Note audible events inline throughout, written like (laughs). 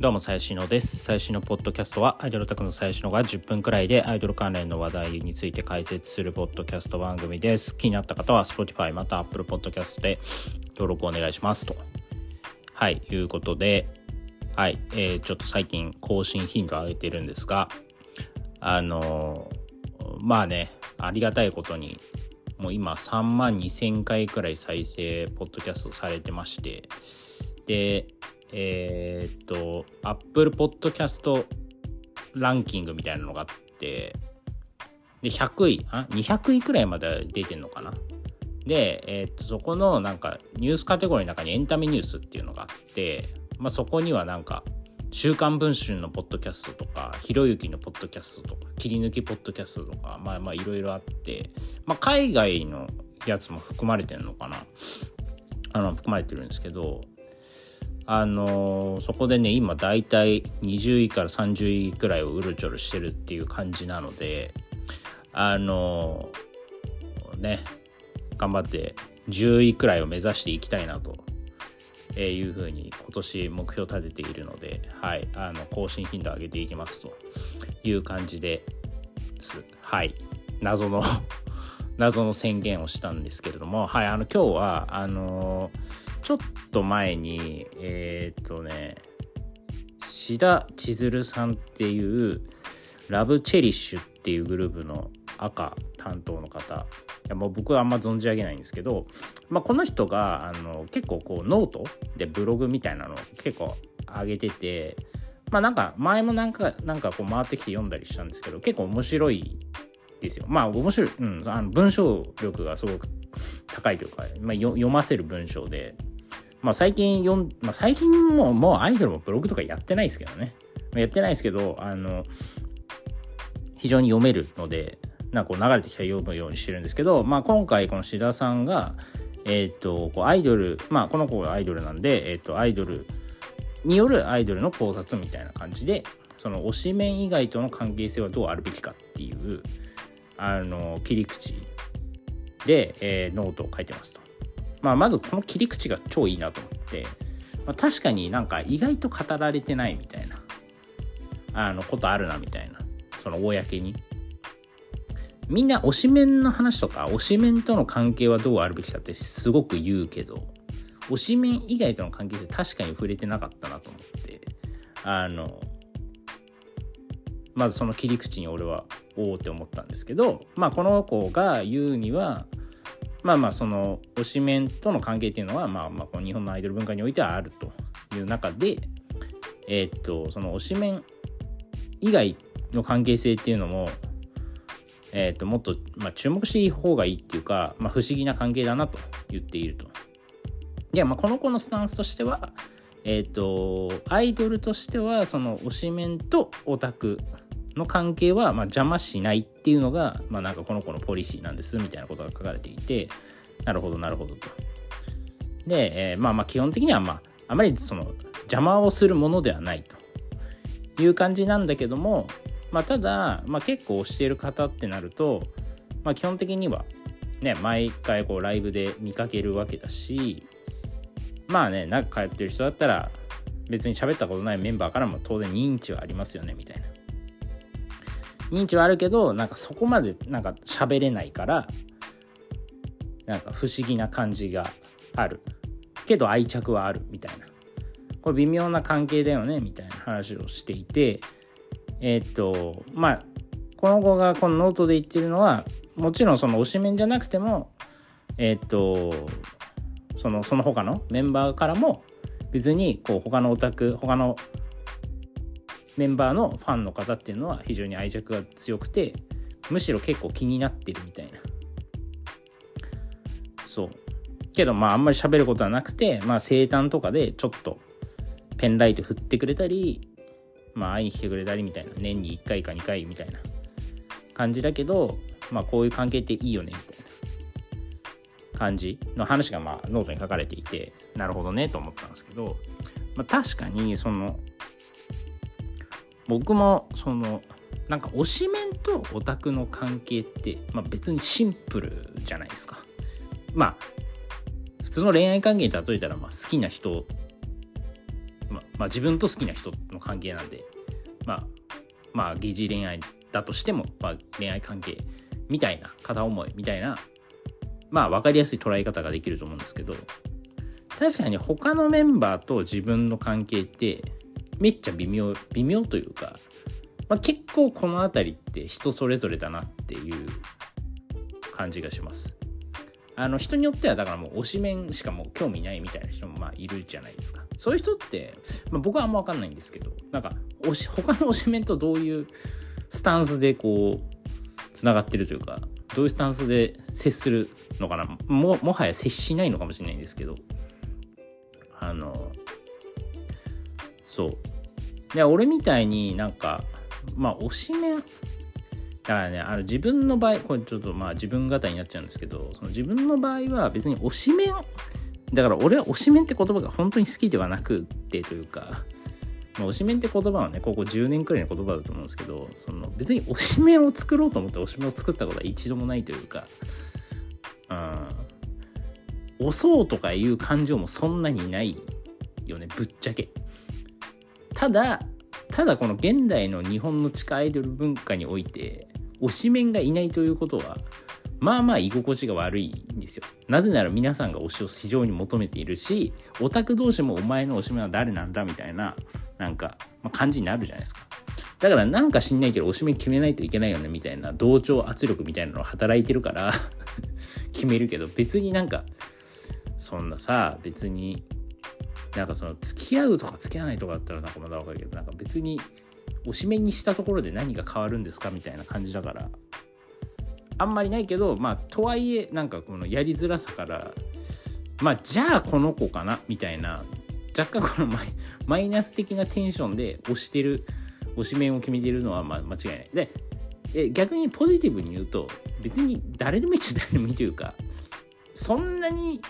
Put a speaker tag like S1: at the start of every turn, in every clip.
S1: どうも、最新のです。最新のポッドキャストは、アイドルタクの最新のが10分くらいでアイドル関連の話題について解説するポッドキャスト番組です。気になった方は、Spotify また Apple Podcast で登録お願いしますと。はい、いうことで、はい、えー、ちょっと最近更新頻度上げてるんですが、あのー、まあね、ありがたいことに、もう今3万2000回くらい再生、ポッドキャストされてまして、で、えー、っと、Apple Podcast ランキングみたいなのがあって、で、100位、あ、200位くらいまで出てんのかな？で、えー、っと、そこのなんかニュースカテゴリーの中にエンタメニュースっていうのがあって、まあ、そこにはなんか、週刊文春のポッドキャストとか、ひろゆきのポッドキャストとか、切り抜きポッドキャストとか、まあまあいろいろあって、まあ海外のやつも含まれてんのかな？あの、含まれてるんですけど、あの、そこでね今だいたい20位から30位くらいをうろちょろしてるっていう感じなのであの、ね頑張って10位くらいを目指していきたいなとえいうふうに今年目標立てているので、はい、あの更新頻度上げていきますという感じです。はい、謎の謎の宣言をしたんですけれども、はい、あの今日はあのちょっと前に、えー、っとね、志田千鶴さんっていうラブチェリッシュっていうグループの赤担当の方。いやもう僕はあんま存じ上げないんですけど、まあ、この人があの結構こうノートでブログみたいなのを結構上げててまあなんか前もなんかなんかこう回ってきて読んだりしたんですけど結構面白いですよ。まあ面白い、うん、あの文章力がすごく高いというか、まあ、読ませる文章で。まあ最近読ん、まあ最近ももうアイドルもブログとかやってないですけどね。やってないですけど、あの、非常に読めるので、なんかこう流れてきた読むようにしてるんですけど、まあ今回この志田さんが、えっ、ー、と、こうアイドル、まあこの子がアイドルなんで、えっ、ー、と、アイドルによるアイドルの考察みたいな感じで、その推しメン以外との関係性はどうあるべきかっていう、あの、切り口で、えー、ノートを書いてますと。まあ、まずこの切り口が超いいなと思って、まあ、確かになんか意外と語られてないみたいなあのことあるなみたいなその公にみんな推しメンの話とか推しメンとの関係はどうあるべきかってすごく言うけど推しメン以外との関係性確かに触れてなかったなと思ってあのまずその切り口に俺はおおって思ったんですけどまあこの子が言うにはまあまあその推しメンとの関係っていうのはまあまあこの日本のアイドル文化においてはあるという中でえっとその推しメン以外の関係性っていうのもえっともっと、まあ、注目していい方がいいっていうか、まあ、不思議な関係だなと言っていると。で、まあ、この子のスタンスとしてはえっ、とアイドルとしてはその推しメンとオタクの関係はま邪魔しないっていうのが、まあ、なんかこの子のポリシーなんですみたいなことが書かれていてなるほどなるほどと。で、えー、まあまあ基本的にはまああまりその邪魔をするものではないという感じなんだけども、まあ、ただ、まあ、結構推している方ってなると、まあ、基本的にはね毎回こうライブで見かけるわけだしまあね仲通ってる人だったら別に喋ったことないメンバーからも当然認知はありますよねみたいな認知はあるけどなんかそこまでなんか喋れないからなんか不思議な感じがある。けど愛着はあるみたいな。これ微妙な関係だよねみたいな話をしていてえ、っとまあこの子がこのノートで言ってるのはもちろんその推しメンじゃなくてもえ、っとそのその他のメンバーからも別にこう他のオタク他のメンバーのファンの方っていうのは非常に愛着が強くてむしろ結構気になってるみたいな。そう。けどまああんまり喋ることはなくてまあ生誕とかでちょっとペンライト振ってくれたりまあ会いに来てくれたりみたいな。年に1回か2回みたいな。感じだけどまあこういう関係っていいよねみたいな。感じの話がまあノートに書かれていてなるほどねと思ったんですけど、まあ、確かにその僕もそのなんか推しメンとオタクの関係って、まあ、別にシンプルじゃないですか。まあ普通の恋愛関係に例えたら、まあ、好きな人、まあ、まあ自分と好きな人の関係なんでまあまあ疑似恋愛だとしても、まあ、恋愛関係みたいな片思いみたいなまあ分かりやすい捉え方ができると思うんですけど確かに他のメンバーと自分の関係ってめっちゃ微妙微妙というか、まあ、結構この辺りって人それぞれだなっていう感じがします。あの人によってはだからもう推しメンしかもう興味ないみたいな人もまあいるじゃないですか。そういう人って、まあ、僕はあんま分かんないんですけどなんか推し (laughs) 他の推しメンとどういうスタンスでこうつながってるというかどういうスタンスで接するのかなももはや接しないのかもしれないんですけどあのそうで俺みたいになんかまあ推しメンだからねあの自分の場合これちょっとまあ自分語りになっちゃうんですけどその自分の場合は別に推しメンだから俺は推しメンって言葉が本当に好きではなくてというかまあ、推しメンって言葉はね、ここ10年くらいの言葉だと思うんですけど、その別に推しメンを作ろうと思って推しメンを作ったことは一度もないというか、うん、押そうとかいう感情もそんなにないよね、ぶっちゃけ。ただ、ただこの現代の日本の地下アイドル文化において、推しメンがいないということは、まあまあ居心地が悪いんですよ。なぜなら皆さんが推しを非常に求めているし、オタク同士もお前の推しメンは誰なんだみたいな、なんか、まあ、感じになるじゃないですか。だからなんか知んないけど推しメン決めないといけないよねみたいな同調圧力みたいなのが働いてるから (laughs) 決めるけど別になんかそんなさ別になんかその付き合うとか付き合わないとかだったらなんかまだわかるけどなんか別に推しメンにしたところで何が変わるんですかみたいな感じだからあんまりないけどまあとはいえなんかこのやりづらさからまあじゃあこの子かなみたいな若干この (laughs) マイナス的なテンションで押してる推しメンを決めてるのはま間違いない。でえ逆にポジティブに言うと別に誰でもいっちゃ誰でもいいというかそんなに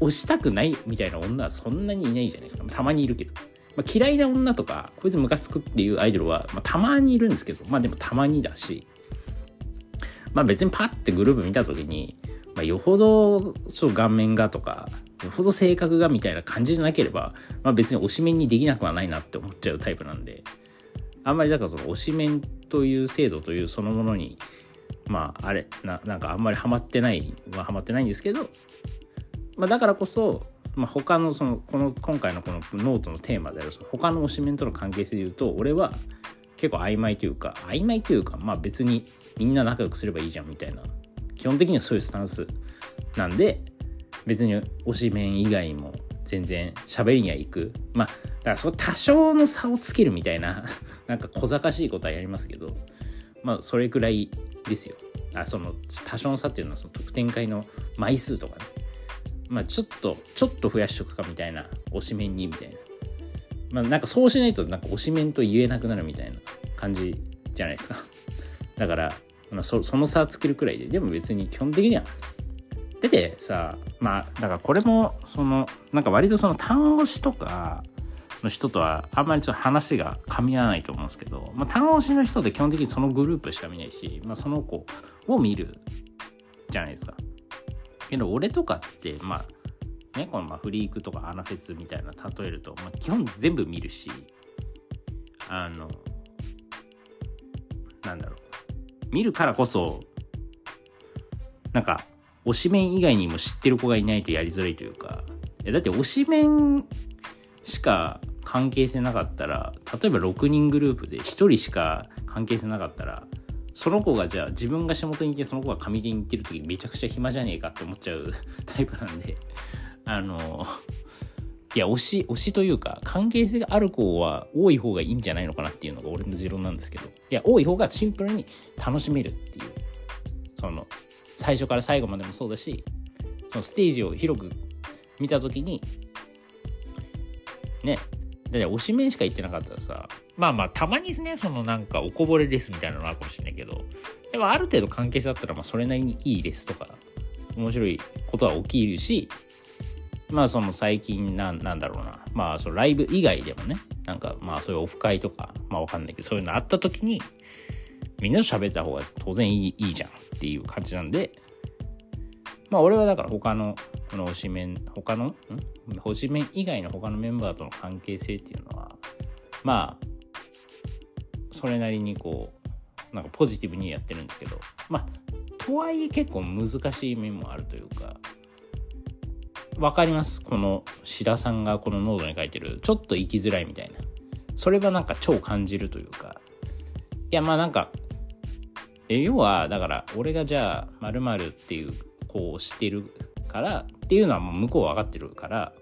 S1: 推したくないみたいな女はそんなにいないじゃないですか。たまにいるけど、まあ、嫌いな女とかこいつムカつくっていうアイドルは、まあ、たまにいるんですけど。まあでもたまにだし。まあ別にパッてグループ見た時に、まあ、よほどそう顔面がとかよほど性格がみたいな感じじゃなければ、まあ別に推しメンにできなくはないなって思っちゃうタイプなんで、あんまりだからその推しメンという制度というそのものに、まああれ、ななんかあんまりハマってないはハマってないんですけど、まあだからこそ、まあ、他のそのこの今回のこのノートのテーマであるその他の推しメンとの関係性で言うと俺は結構曖昧というか曖昧というかまあ別にみんな仲良くすればいいじゃんみたいな基本的にはそういうスタンスなんで別に推しメン以外も全然喋りには行く。まあだからそ多少の差をつけるみたいな (laughs) なんか小賢しいことはやりますけどまあそれくらいですよ。あその多少の差っていうのはその得点会の枚数とかね。まあちょっとちょっと増やしとくかみたいな推しメンにみたいな。まあなんかそうしないとなんか推しメンと言えなくなるみたいな感じじゃないですか。(laughs) だから、まあ、そその差つけるくらいででも別に基本的には。でてさまあだからこれもそのなんか割とその単語詞とかの人とはあんまりちょっと話が噛み合わないと思うんですけど、まあ、単語詞の人って基本的にそのグループしか見ないし、まあ、その子を見るじゃないですか。けど俺とかってまあねこのまあフリークとかアナフェスみたいな例えると、まあ、基本全部見るしあのなんだろう。見るからこそなんか推しメン以外にも知ってる子がいないとやりづらいというか、だって推しメンしか関係性なかったら、例えば6人グループで1人しか関係性なかったら、その子がじゃあ自分が仕事に行ってその子が上手に行ってる時めちゃくちゃ暇じゃねえかって思っちゃう (laughs) タイプなんで、あの、いや、推し、推しというか、関係性がある子は多い方がいいんじゃないのかなっていうのが俺の持論なんですけど、いや、多い方がシンプルに楽しめるっていう、その、最初から最後までもそうだしそのステージを広く見た時にねだって推しメンしか言ってなかったらさまあまあたまにですねそのなんかおこぼれですみたいなのあるかもしれないけどでもある程度関係性だったらまあそれなりにいいですとか面白いことは起きるしまあその最近なんなんだろうなまあそのライブ以外でもねなんかまあそういうオフ会とかまあわかんないけどそういうのあった時にみんなと喋った方が当然いいいいじゃんっていう感じなんで、まあ俺はだから他のこの推しメン他の？ん？推しメン以外の他のメンバーとの関係性っていうのはまあそれなりにこうなんかポジティブにやってるんですけどまあとはいえ結構難しい面もあるというかわかります？この志田さんがこのノードに書いてるちょっと生きづらいみたいな。それはなんか超感じるというか。いやまあなんかえ要はだから俺がじゃあ〇〇っていうこうしてるからっていうのはもう向こうは分かってるから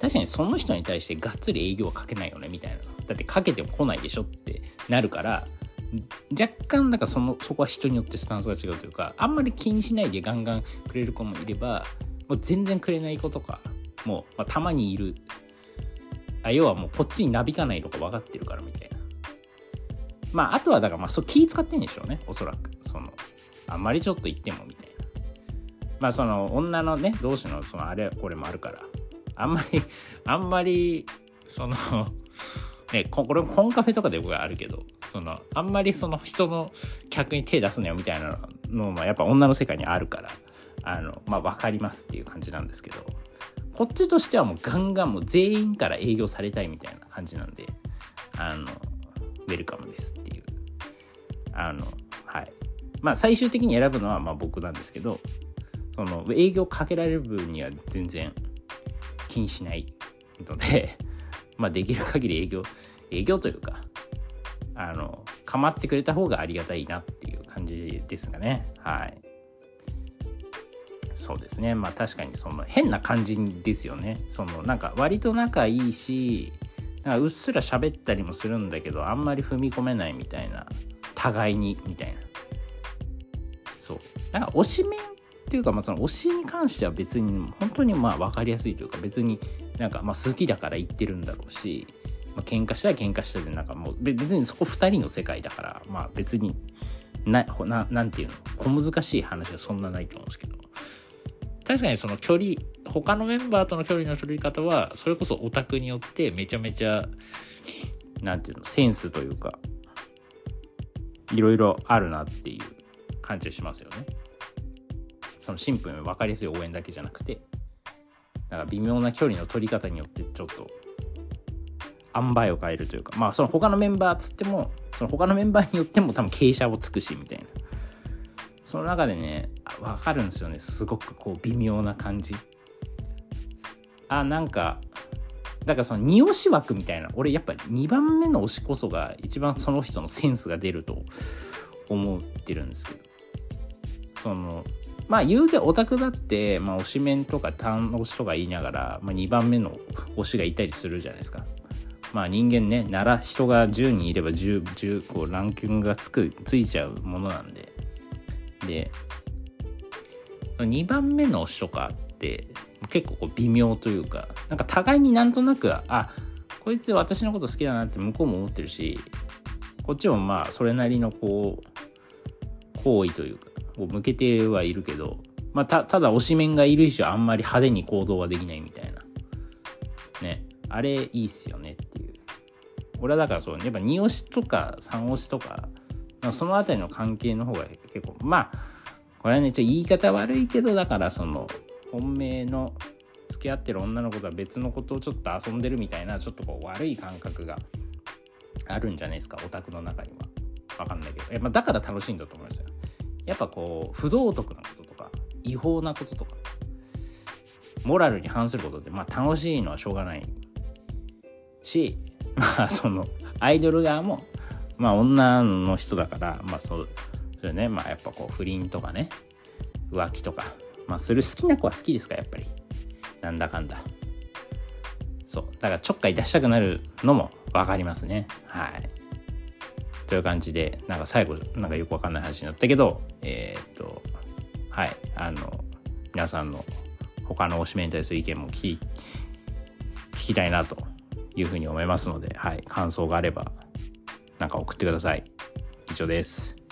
S1: 確かにその人に対してがっつり営業はかけないよねみたいな。だってかけても来ないでしょってなるから若干だかそのそこは人によってスタンスが違うというかあんまり気にしないでガンガンくれる子もいればもう全然くれない子とかもう、まあ、たまにいる。あ要はもうこっちになびかないのが分かってるからみたいな。まああとはだからまあそう気使ってんでしょうねおそらく。そのあんまりちょっと言ってもみたいな。まあその女のね同士のそのあれこれもあるから。あんまり (laughs) あんまりその (laughs) ねこれコンカフェとかで僕はあるけどそのあんまりその人の客に手出すなよみたいなのもやっぱ女の世界にあるからあのまあ分かりますっていう感じなんですけどこっちとしてはもうガンガンもう全員から営業されたいみたいな感じなんであのウェルカムですっていう。あのはい。まあ最終的に選ぶのはまあ僕なんですけどその営業かけられる分には全然気にしないので (laughs) まあできる限り営業営業というかあの構ってくれた方がありがたいなっていう感じですかね。はい。そうですね。まあ確かにその変な感じですよね。そのなんか割と仲いいしなんかうっすら喋ったりもするんだけどあんまり踏み込めないみたいな互いにみたいな。そう。なんか推しメンっていうかまあその推しに関しては別に本当にまあ分かりやすいというか別になんかまあ好きだから言ってるんだろうし、まあ、喧嘩したら喧嘩したでなんかもう別にそこ2人の世界だからまあ別になななんていうの小難しい話はそんなないと思うんですけど確かにその距離他のメンバーとの距離の取り方はそれこそオタクによってめちゃめちゃなんていうのセンスというかいろいろあるなっていう感じがしますよね。そのシンプルに分かりやすい応援だけじゃなくてなんか微妙な距離の取り方によってちょっと塩梅を変えるというかまあその他のメンバーっつってもその他のメンバーによっても多分傾斜をつくしみたいな。その中でね分かるんですよね。すごくこう微妙な感じ。あなんかだからその2押し枠みたいな。俺やっぱ2番目の推しこそが一番その人のセンスが出ると思ってるんですけど。そのまあ言うてオタクだって、まあ、推しメンとか単推しとか言いながら、まあ、2番目の推しがいたりするじゃないですか。まあ人間ね、なら人が10人いれば 10, 10こうランキングがつく、ついちゃうものなんで。で、2番目の推しとかって結構こう微妙というか、なんか互いになんとなく、あ、こいつ私のこと好きだなって向こうも思ってるし、こっちもまあそれなりのこう、行為というか、を向けてはいるけど、まあ、たただ推しメンがいる以上あんまり派手に行動はできないみたいな。ね。あれいいっすよねっていう。俺はだからそうやっぱ2推しとか3推しとかその辺りの関係の方が結構まあこれはねちょっと言い方悪いけどだからその本命の付き合ってる女の子とは別のことをちょっと遊んでるみたいなちょっとこう悪い感覚があるんじゃないですかオタクの中には。分かんないけど。やっぱだから楽しいんだと思いますよ。やっぱこう不道徳なこととか違法なこととかモラルに反することでまあ楽しいのはしょうがないし (laughs) まあそのアイドル側もまあ女の人だからまあそうそれねまあやっぱこう不倫とかね浮気とかまあする好きな子は好きですかやっぱり。なんだかんだ。そうだからちょっかい出したくなるのも分かりますね。はい。という感じで、なんか最後、なんかよくわかんない話になったけど、えー、っと、はい、あの、皆さんの他の推しメンに対する意見も聞き聞きたいなというふうに思いますので、はい、感想があれば、なんか送ってください。以上です。